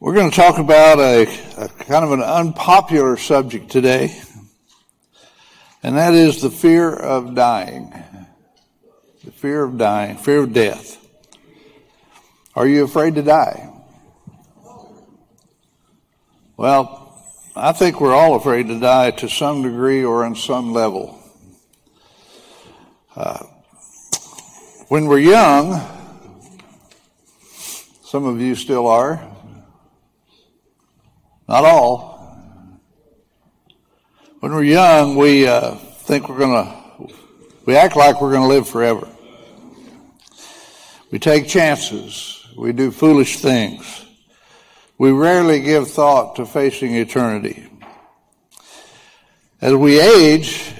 We're going to talk about a, a, kind of an unpopular subject today, and that is the fear of dying. The fear of dying, fear of death. Are you afraid to die? Well, I think we're all afraid to die to some degree or on some level. Uh, when we're young, some of you still are, not all. When we're young, we uh, think we're going to, we act like we're going to live forever. We take chances. We do foolish things. We rarely give thought to facing eternity. As we age,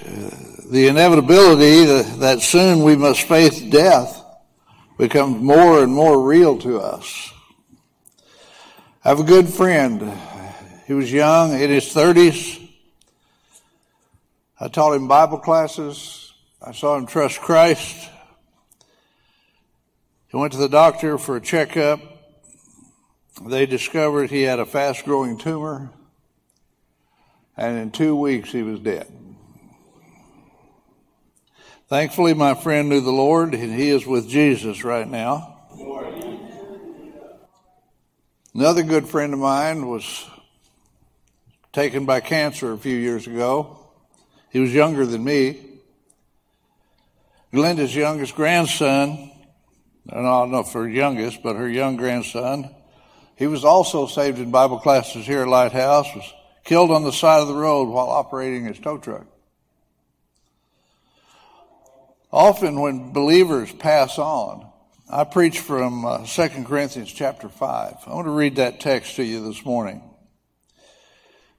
the inevitability that soon we must face death becomes more and more real to us. I have a good friend he was young, in his 30s. I taught him Bible classes. I saw him trust Christ. He went to the doctor for a checkup. They discovered he had a fast growing tumor. And in two weeks, he was dead. Thankfully, my friend knew the Lord, and he is with Jesus right now. Another good friend of mine was taken by cancer a few years ago. He was younger than me. Glenda's youngest grandson, I don't know if her youngest, but her young grandson, he was also saved in Bible classes here at Lighthouse, was killed on the side of the road while operating his tow truck. Often when believers pass on, I preach from uh, 2 Corinthians chapter 5. I want to read that text to you this morning.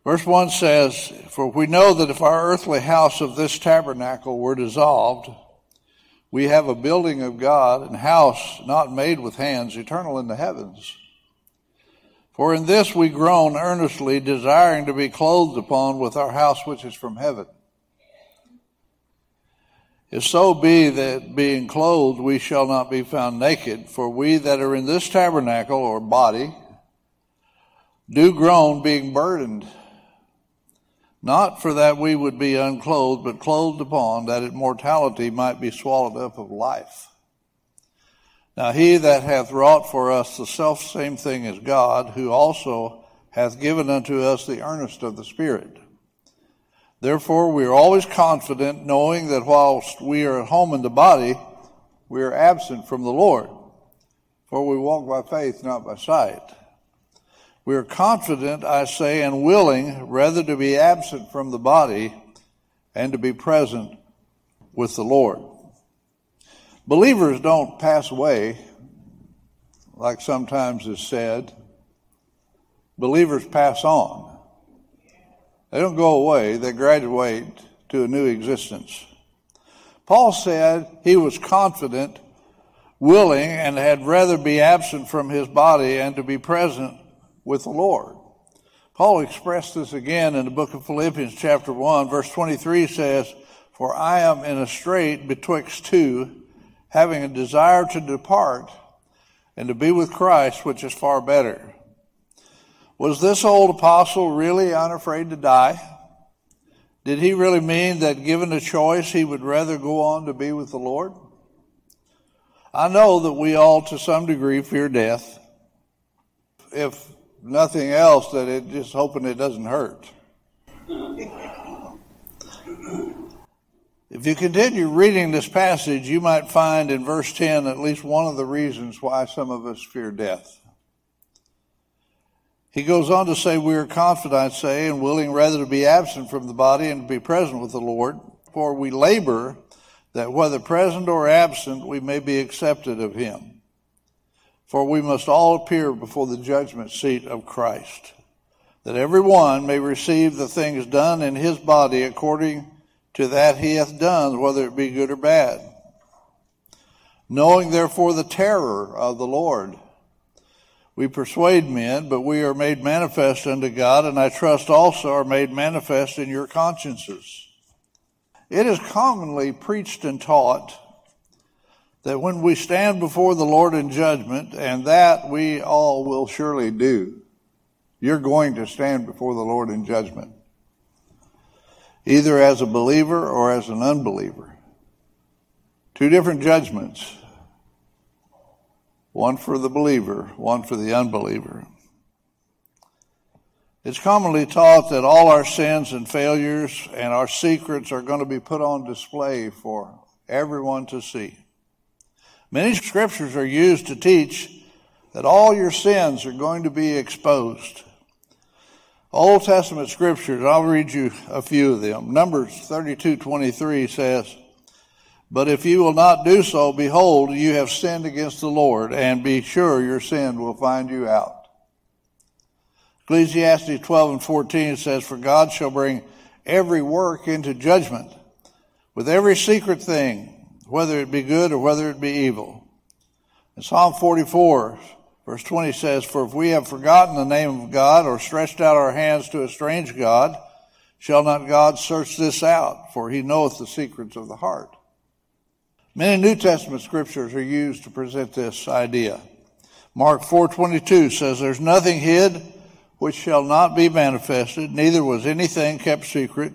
Verse 1 says, For we know that if our earthly house of this tabernacle were dissolved, we have a building of God and house not made with hands, eternal in the heavens. For in this we groan earnestly, desiring to be clothed upon with our house which is from heaven. If so be that being clothed we shall not be found naked, for we that are in this tabernacle or body do groan being burdened not for that we would be unclothed, but clothed upon, that immortality might be swallowed up of life. Now he that hath wrought for us the self same thing as God, who also hath given unto us the earnest of the Spirit. Therefore we are always confident, knowing that whilst we are at home in the body, we are absent from the Lord. For we walk by faith, not by sight. We are confident, I say, and willing rather to be absent from the body and to be present with the Lord. Believers don't pass away, like sometimes is said. Believers pass on. They don't go away, they graduate to a new existence. Paul said he was confident, willing, and had rather be absent from his body and to be present with the Lord. Paul expressed this again in the book of Philippians chapter 1 verse 23 says, For I am in a strait betwixt two, having a desire to depart and to be with Christ, which is far better. Was this old apostle really unafraid to die? Did he really mean that given a choice, he would rather go on to be with the Lord? I know that we all to some degree fear death. If nothing else that it just hoping it doesn't hurt. If you continue reading this passage, you might find in verse 10 at least one of the reasons why some of us fear death. He goes on to say, We are confident, say, and willing rather to be absent from the body and to be present with the Lord, for we labor that whether present or absent, we may be accepted of him. For we must all appear before the judgment seat of Christ, that every one may receive the things done in his body according to that he hath done, whether it be good or bad. Knowing therefore the terror of the Lord, we persuade men, but we are made manifest unto God, and I trust also are made manifest in your consciences. It is commonly preached and taught that when we stand before the Lord in judgment, and that we all will surely do, You're going to stand before the Lord in judgment, either as a believer or as an unbeliever. Two different judgments one for the believer, one for the unbeliever. It's commonly taught that all our sins and failures and our secrets are going to be put on display for everyone to see. Many scriptures are used to teach that all your sins are going to be exposed. Old Testament scriptures, I'll read you a few of them. Numbers 32:23 says, "But if you will not do so, behold, you have sinned against the Lord, and be sure your sin will find you out." Ecclesiastes 12 and 14 says, For God shall bring every work into judgment with every secret thing, whether it be good or whether it be evil. And Psalm 44 verse 20 says, For if we have forgotten the name of God or stretched out our hands to a strange God, shall not God search this out? For he knoweth the secrets of the heart. Many New Testament scriptures are used to present this idea. Mark 4:22 says there's nothing hid which shall not be manifested, neither was anything kept secret,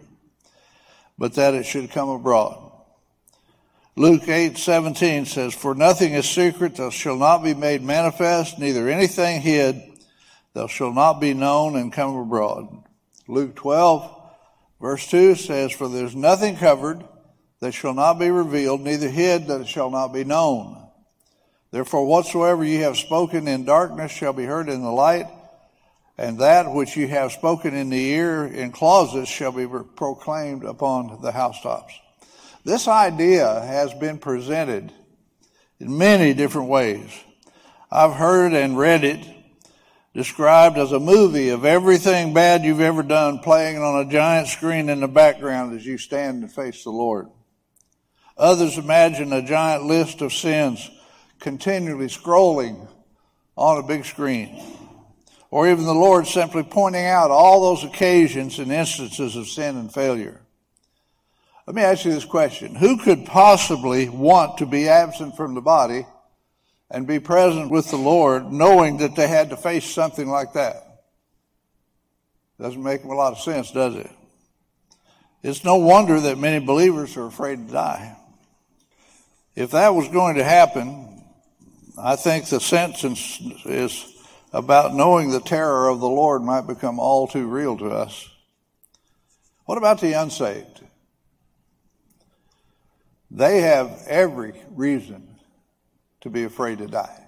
but that it should come abroad. Luke 8, 17 says, For nothing is secret that shall not be made manifest, neither anything hid that shall not be known and come abroad. Luke 12, verse 2 says, For there's nothing covered that shall not be revealed, neither hid that shall not be known. Therefore, whatsoever ye have spoken in darkness shall be heard in the light, and that which you have spoken in the ear in closets shall be proclaimed upon the housetops. This idea has been presented in many different ways. I've heard and read it described as a movie of everything bad you've ever done playing on a giant screen in the background as you stand and face the Lord. Others imagine a giant list of sins continually scrolling on a big screen or even the Lord simply pointing out all those occasions and instances of sin and failure. Let me ask you this question. Who could possibly want to be absent from the body and be present with the Lord knowing that they had to face something like that? Doesn't make a lot of sense, does it? It's no wonder that many believers are afraid to die. If that was going to happen, I think the sentence is about knowing the terror of the Lord might become all too real to us. What about the unsaved? They have every reason to be afraid to die.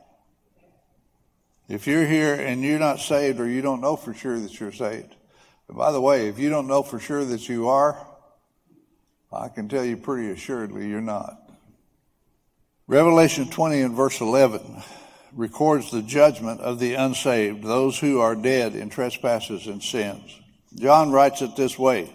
If you're here and you're not saved or you don't know for sure that you're saved, by the way, if you don't know for sure that you are, I can tell you pretty assuredly you're not. Revelation 20 and verse 11 records the judgment of the unsaved, those who are dead in trespasses and sins. John writes it this way.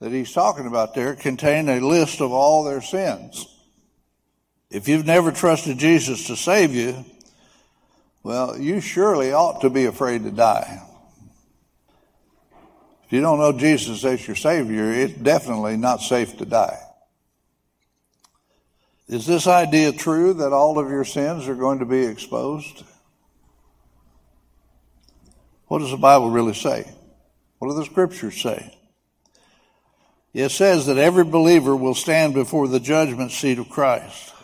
that he's talking about there contain a list of all their sins. If you've never trusted Jesus to save you, well, you surely ought to be afraid to die. If you don't know Jesus as your Savior, it's definitely not safe to die. Is this idea true that all of your sins are going to be exposed? What does the Bible really say? What do the scriptures say? It says that every believer will stand before the judgment seat of Christ.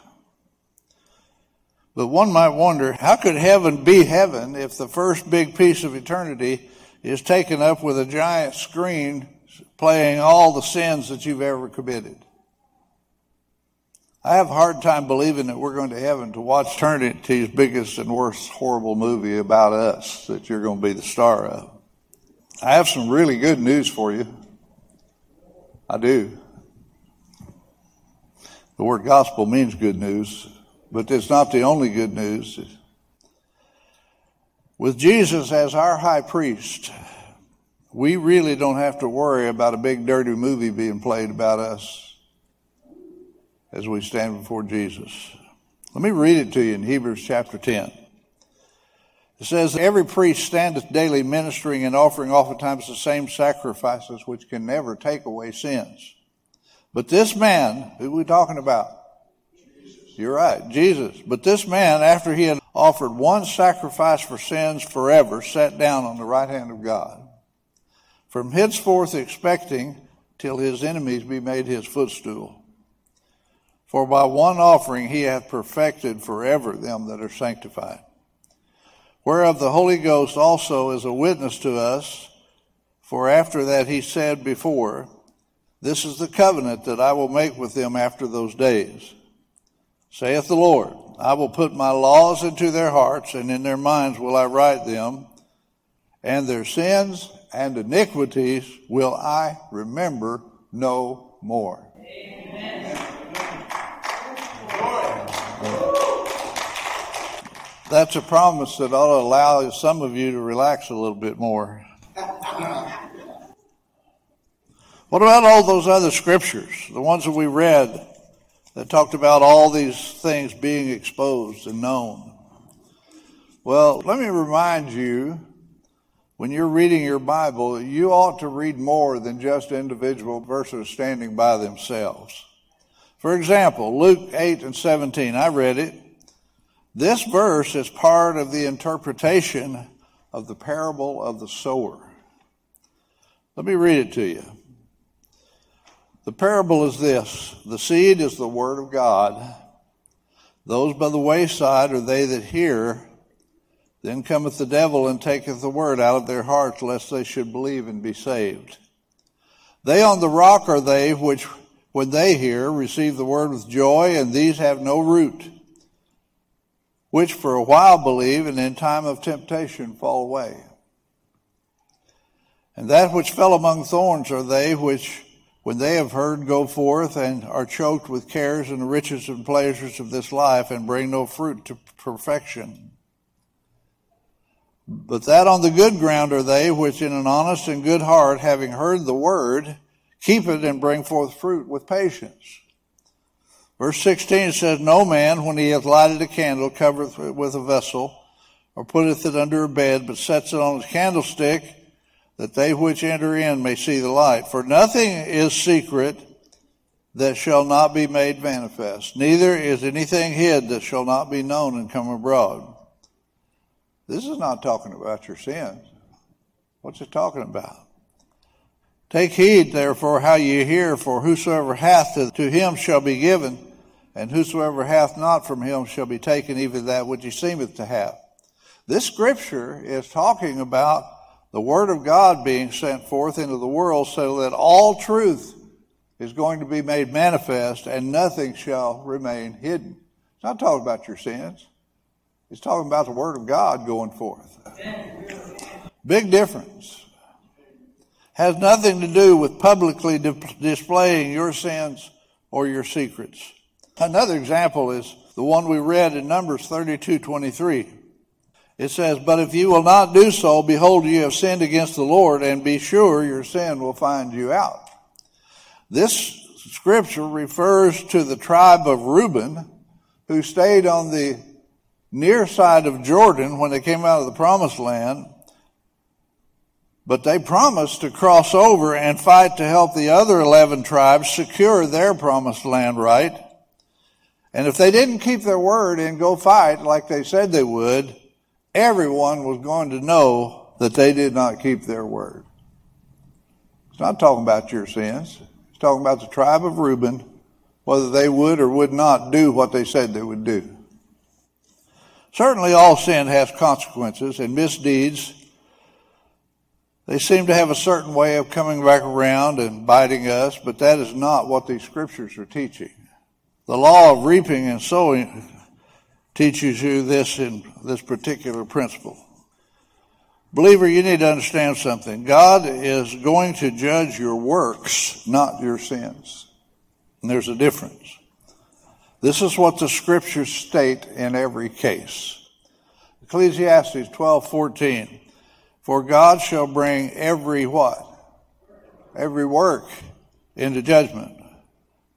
But one might wonder, how could heaven be heaven if the first big piece of eternity is taken up with a giant screen playing all the sins that you've ever committed. I have a hard time believing that we're going to heaven to watch eternity's biggest and worst horrible movie about us that you're going to be the star of. I have some really good news for you. I do. The word gospel means good news, but it's not the only good news. With Jesus as our high priest, we really don't have to worry about a big dirty movie being played about us as we stand before Jesus. Let me read it to you in Hebrews chapter 10. It says, Every priest standeth daily ministering and offering oftentimes the same sacrifices which can never take away sins. But this man, who we talking about? Jesus. You're right, Jesus. But this man, after he had offered one sacrifice for sins forever, sat down on the right hand of God from henceforth expecting till his enemies be made his footstool. For by one offering he hath perfected forever them that are sanctified. Whereof the Holy Ghost also is a witness to us, for after that he said before, This is the covenant that I will make with them after those days. Saith the Lord, I will put my laws into their hearts, and in their minds will I write them, and their sins and iniquities will I remember no more. Amen. That's a promise that ought to allow some of you to relax a little bit more. What about all those other scriptures, the ones that we read that talked about all these things being exposed and known? Well, let me remind you when you're reading your Bible, you ought to read more than just individual verses standing by themselves. For example, Luke 8 and 17, I read it. This verse is part of the interpretation of the parable of the sower. Let me read it to you. The parable is this The seed is the word of God. Those by the wayside are they that hear then cometh the devil and taketh the word out of their hearts, lest they should believe and be saved. They on the rock are they which, when they hear, receive the word with joy, and these have no root, which for a while believe, and in time of temptation fall away. And that which fell among thorns are they which, when they have heard, go forth and are choked with cares and riches and pleasures of this life, and bring no fruit to perfection. But that on the good ground are they which in an honest and good heart, having heard the word, keep it and bring forth fruit with patience. Verse 16 says, No man, when he hath lighted a candle, covereth it with a vessel, or putteth it under a bed, but sets it on his candlestick, that they which enter in may see the light. For nothing is secret that shall not be made manifest, neither is anything hid that shall not be known and come abroad. This is not talking about your sins. What's it talking about? Take heed, therefore, how ye hear, for whosoever hath to him shall be given, and whosoever hath not from him shall be taken even that which he seemeth to have. This scripture is talking about the Word of God being sent forth into the world so that all truth is going to be made manifest and nothing shall remain hidden. It's not talking about your sins. It's talking about the Word of God going forth. Big difference. Has nothing to do with publicly di- displaying your sins or your secrets. Another example is the one we read in Numbers 32 23. It says, But if you will not do so, behold, you have sinned against the Lord, and be sure your sin will find you out. This scripture refers to the tribe of Reuben, who stayed on the near side of Jordan when they came out of the promised land. But they promised to cross over and fight to help the other 11 tribes secure their promised land right. And if they didn't keep their word and go fight like they said they would, everyone was going to know that they did not keep their word. It's not talking about your sins. It's talking about the tribe of Reuben, whether they would or would not do what they said they would do. Certainly all sin has consequences and misdeeds They seem to have a certain way of coming back around and biting us, but that is not what these scriptures are teaching. The law of reaping and sowing teaches you this in this particular principle. Believer, you need to understand something. God is going to judge your works, not your sins. And there's a difference. This is what the scriptures state in every case. Ecclesiastes 12:14 For God shall bring every what? Every work into judgment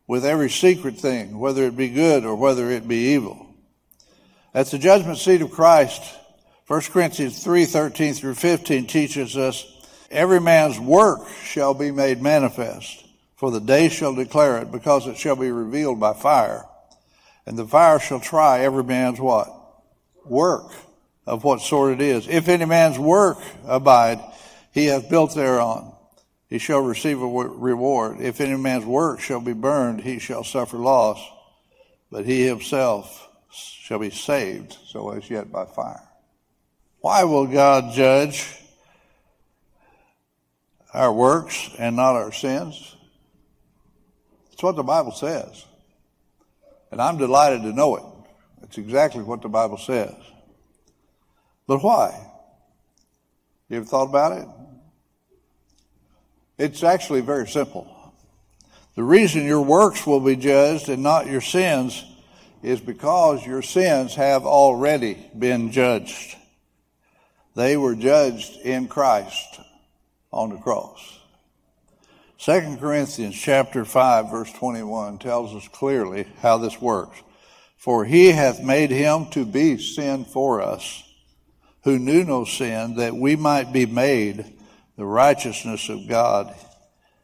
with every secret thing, whether it be good or whether it be evil. At the judgment seat of Christ, 1 Corinthians 3, 13 through 15 teaches us, every man's work shall be made manifest, for the day shall declare it, because it shall be revealed by fire. And the fire shall try every man's what? Work of what sort it is. If any man's work abide, he hath built thereon. He shall receive a reward. If any man's work shall be burned, he shall suffer loss, but he himself shall be saved, so as yet by fire. Why will God judge our works and not our sins? It's what the Bible says. And I'm delighted to know it. It's exactly what the Bible says. But why? You ever thought about it? It's actually very simple. The reason your works will be judged and not your sins is because your sins have already been judged. They were judged in Christ on the cross. 2 Corinthians chapter 5 verse 21 tells us clearly how this works. For he hath made him to be sin for us, who knew no sin, that we might be made the righteousness of God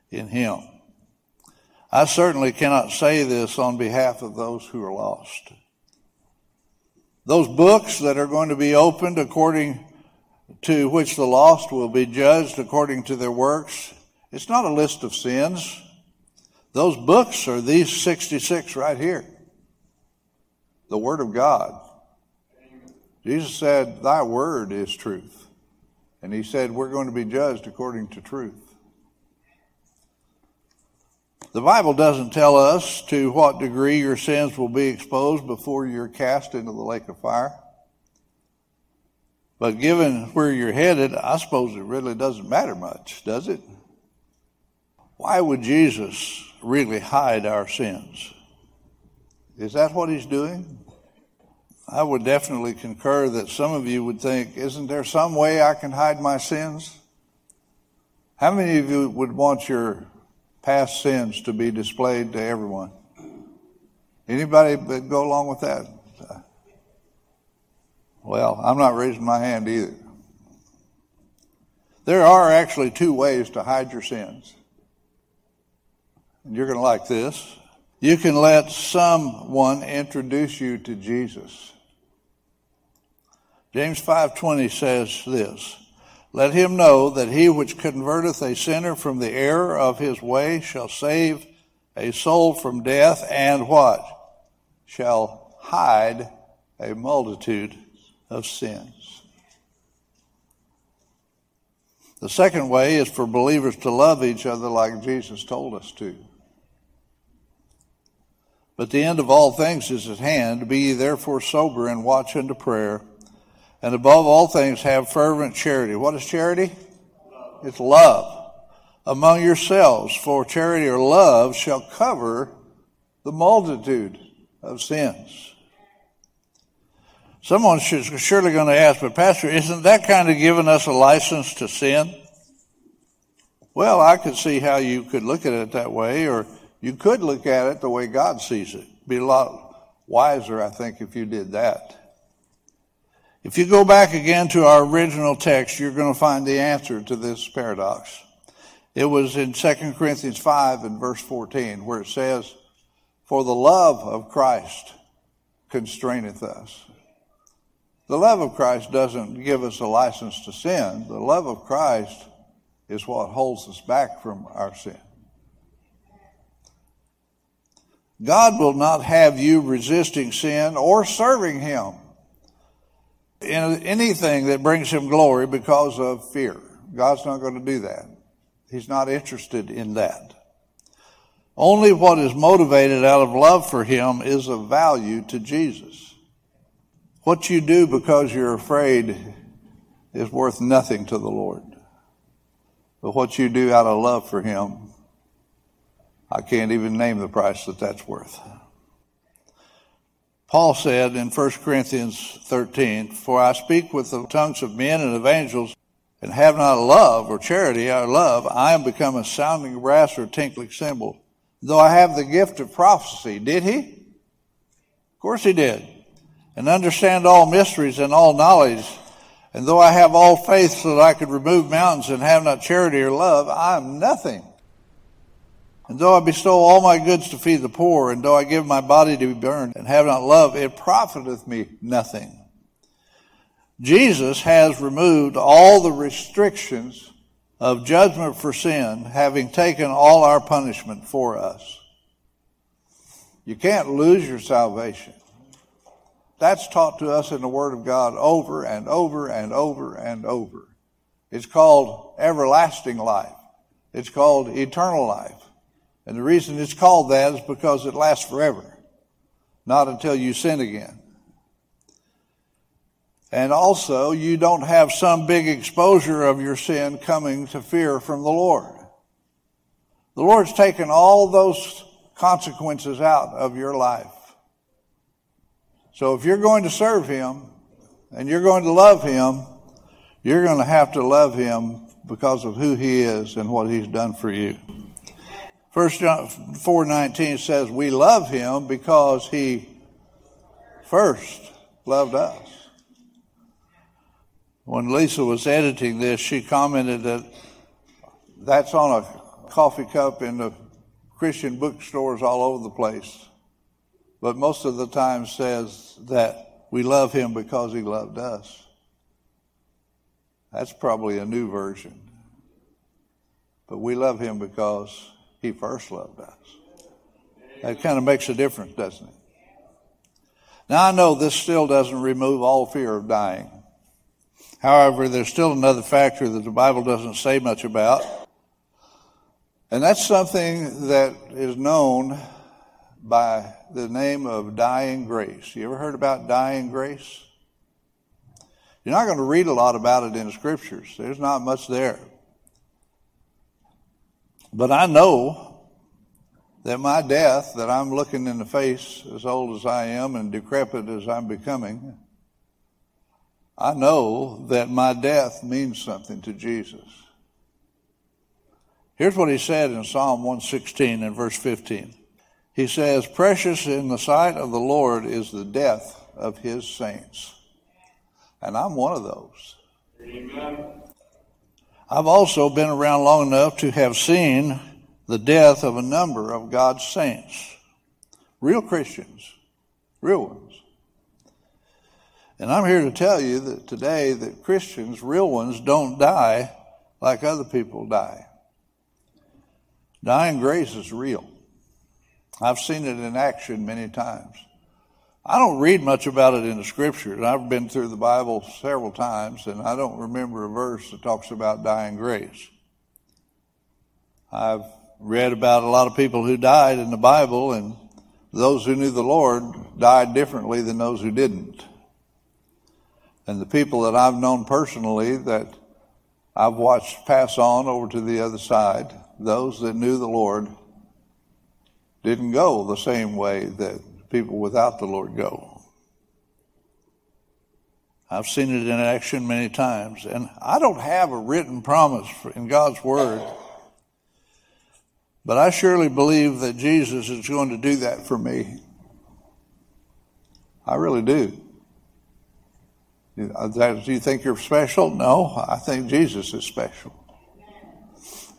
in him. I certainly cannot say this on behalf of those who are lost. Those books that are going to be opened according to which the lost will be judged according to their works, it's not a list of sins. Those books are these 66 right here. The Word of God. Jesus said, Thy Word is truth. And He said, We're going to be judged according to truth. The Bible doesn't tell us to what degree your sins will be exposed before you're cast into the lake of fire. But given where you're headed, I suppose it really doesn't matter much, does it? Why would Jesus really hide our sins? Is that what he's doing? I would definitely concur that some of you would think, isn't there some way I can hide my sins? How many of you would want your past sins to be displayed to everyone. Anybody go along with that? Well, I'm not raising my hand either. There are actually two ways to hide your sins. And you're going to like this. You can let someone introduce you to Jesus. James 5:20 says this, let him know that he which converteth a sinner from the error of his way shall save a soul from death and what? Shall hide a multitude of sins. The second way is for believers to love each other like Jesus told us to. But the end of all things is at hand. Be ye therefore sober and watch unto prayer. And above all things, have fervent charity. What is charity? Love. It's love among yourselves, for charity or love shall cover the multitude of sins. Someone's surely going to ask, but Pastor, isn't that kind of giving us a license to sin? Well, I could see how you could look at it that way, or you could look at it the way God sees it. Be a lot wiser, I think, if you did that. If you go back again to our original text, you're going to find the answer to this paradox. It was in 2 Corinthians 5 and verse 14 where it says, For the love of Christ constraineth us. The love of Christ doesn't give us a license to sin. The love of Christ is what holds us back from our sin. God will not have you resisting sin or serving Him in anything that brings him glory because of fear. God's not going to do that. He's not interested in that. Only what is motivated out of love for Him is of value to Jesus. What you do because you're afraid is worth nothing to the Lord. But what you do out of love for Him, I can't even name the price that that's worth. Paul said in 1 Corinthians 13, For I speak with the tongues of men and of angels, and have not love or charity or love, I am become a sounding brass or tinkling cymbal. Though I have the gift of prophecy, did he? Of course he did. And understand all mysteries and all knowledge. And though I have all faith so that I could remove mountains and have not charity or love, I am nothing. And though I bestow all my goods to feed the poor, and though I give my body to be burned and have not love, it profiteth me nothing. Jesus has removed all the restrictions of judgment for sin, having taken all our punishment for us. You can't lose your salvation. That's taught to us in the Word of God over and over and over and over. It's called everlasting life. It's called eternal life. And the reason it's called that is because it lasts forever, not until you sin again. And also, you don't have some big exposure of your sin coming to fear from the Lord. The Lord's taken all those consequences out of your life. So if you're going to serve Him and you're going to love Him, you're going to have to love Him because of who He is and what He's done for you. First John 4:19 says we love him because he first loved us. When Lisa was editing this, she commented that that's on a coffee cup in the Christian bookstores all over the place. But most of the time says that we love him because he loved us. That's probably a new version. But we love him because he first loved us. That kind of makes a difference, doesn't it? Now, I know this still doesn't remove all fear of dying. However, there's still another factor that the Bible doesn't say much about. And that's something that is known by the name of dying grace. You ever heard about dying grace? You're not going to read a lot about it in the scriptures. There's not much there. But I know that my death, that I'm looking in the face as old as I am and decrepit as I'm becoming, I know that my death means something to Jesus. Here's what he said in Psalm 116 and verse 15. He says, Precious in the sight of the Lord is the death of his saints. And I'm one of those. Amen. I've also been around long enough to have seen the death of a number of God's saints, real Christians, real ones. And I'm here to tell you that today that Christians, real ones, don't die like other people die. Dying grace is real. I've seen it in action many times. I don't read much about it in the scriptures. I've been through the Bible several times, and I don't remember a verse that talks about dying grace. I've read about a lot of people who died in the Bible, and those who knew the Lord died differently than those who didn't. And the people that I've known personally that I've watched pass on over to the other side, those that knew the Lord, didn't go the same way that people without the Lord go. I've seen it in action many times, and I don't have a written promise in God's Word, but I surely believe that Jesus is going to do that for me. I really do. Uh, do you think you're special? No, I think Jesus is special.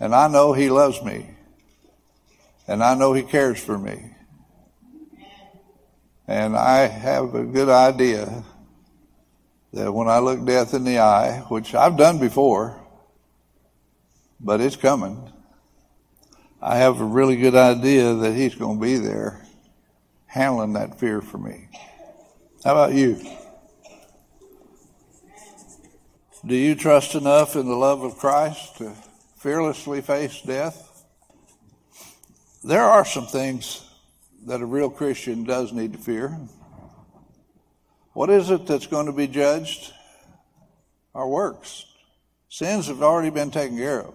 And I know He loves me. And I know He cares for me. And I have a good idea that when I look death in the eye, which I've done before, but it's coming, I have a really good idea that He's going to be there handling that fear for me. How about you? Do you trust enough in the love of Christ to fearlessly face death? There are some things that a real Christian does need to fear. What is it that's going to be judged? Our works. Sins have already been taken care of,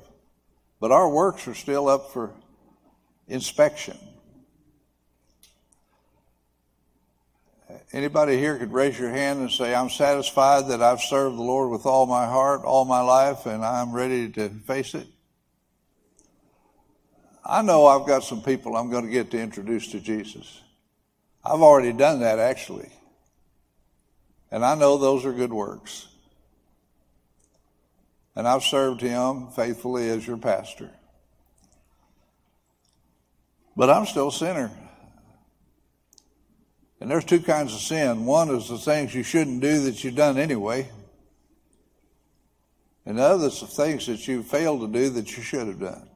but our works are still up for inspection. Anybody here could raise your hand and say, I'm satisfied that I've served the Lord with all my heart, all my life, and I'm ready to face it? I know I've got some people I'm going to get to introduce to Jesus. I've already done that actually. And I know those are good works. And I've served him faithfully as your pastor. But I'm still a sinner. And there's two kinds of sin. One is the things you shouldn't do that you've done anyway. And the other is the things that you failed to do that you should have done.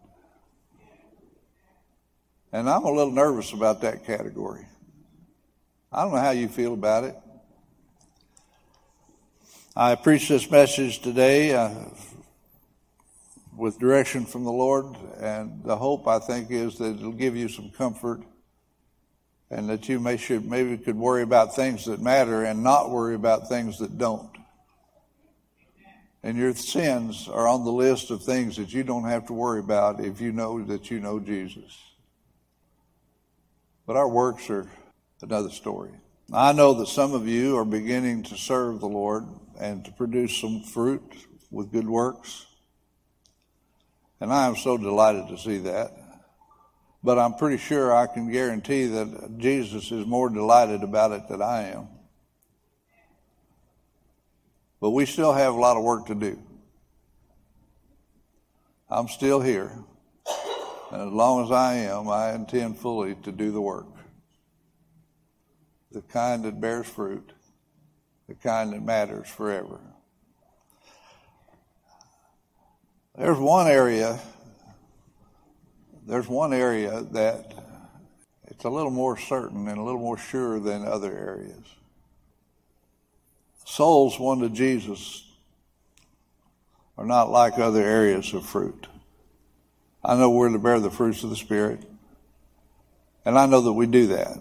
And I'm a little nervous about that category. I don't know how you feel about it. I preach this message today uh, with direction from the Lord, and the hope I think is that it'll give you some comfort, and that you may should maybe could worry about things that matter and not worry about things that don't. And your sins are on the list of things that you don't have to worry about if you know that you know Jesus. But our works are another story. I know that some of you are beginning to serve the Lord and to produce some fruit with good works. And I am so delighted to see that. But I'm pretty sure I can guarantee that Jesus is more delighted about it than I am. But we still have a lot of work to do. I'm still here. And as long as I am, I intend fully to do the work. The kind that bears fruit, the kind that matters forever. There's one area, there's one area that it's a little more certain and a little more sure than other areas. Souls won to Jesus are not like other areas of fruit. I know we're to bear the fruits of the Spirit. And I know that we do that.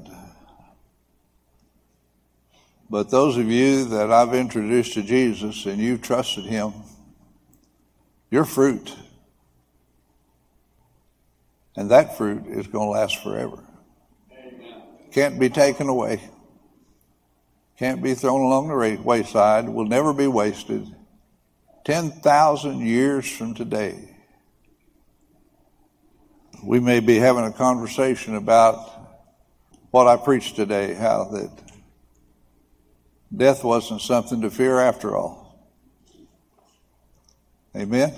But those of you that I've introduced to Jesus and you've trusted Him, your fruit. And that fruit is going to last forever. Amen. Can't be taken away. Can't be thrown along the wayside. Will never be wasted. 10,000 years from today, we may be having a conversation about what I preached today, how that death wasn't something to fear after all. Amen?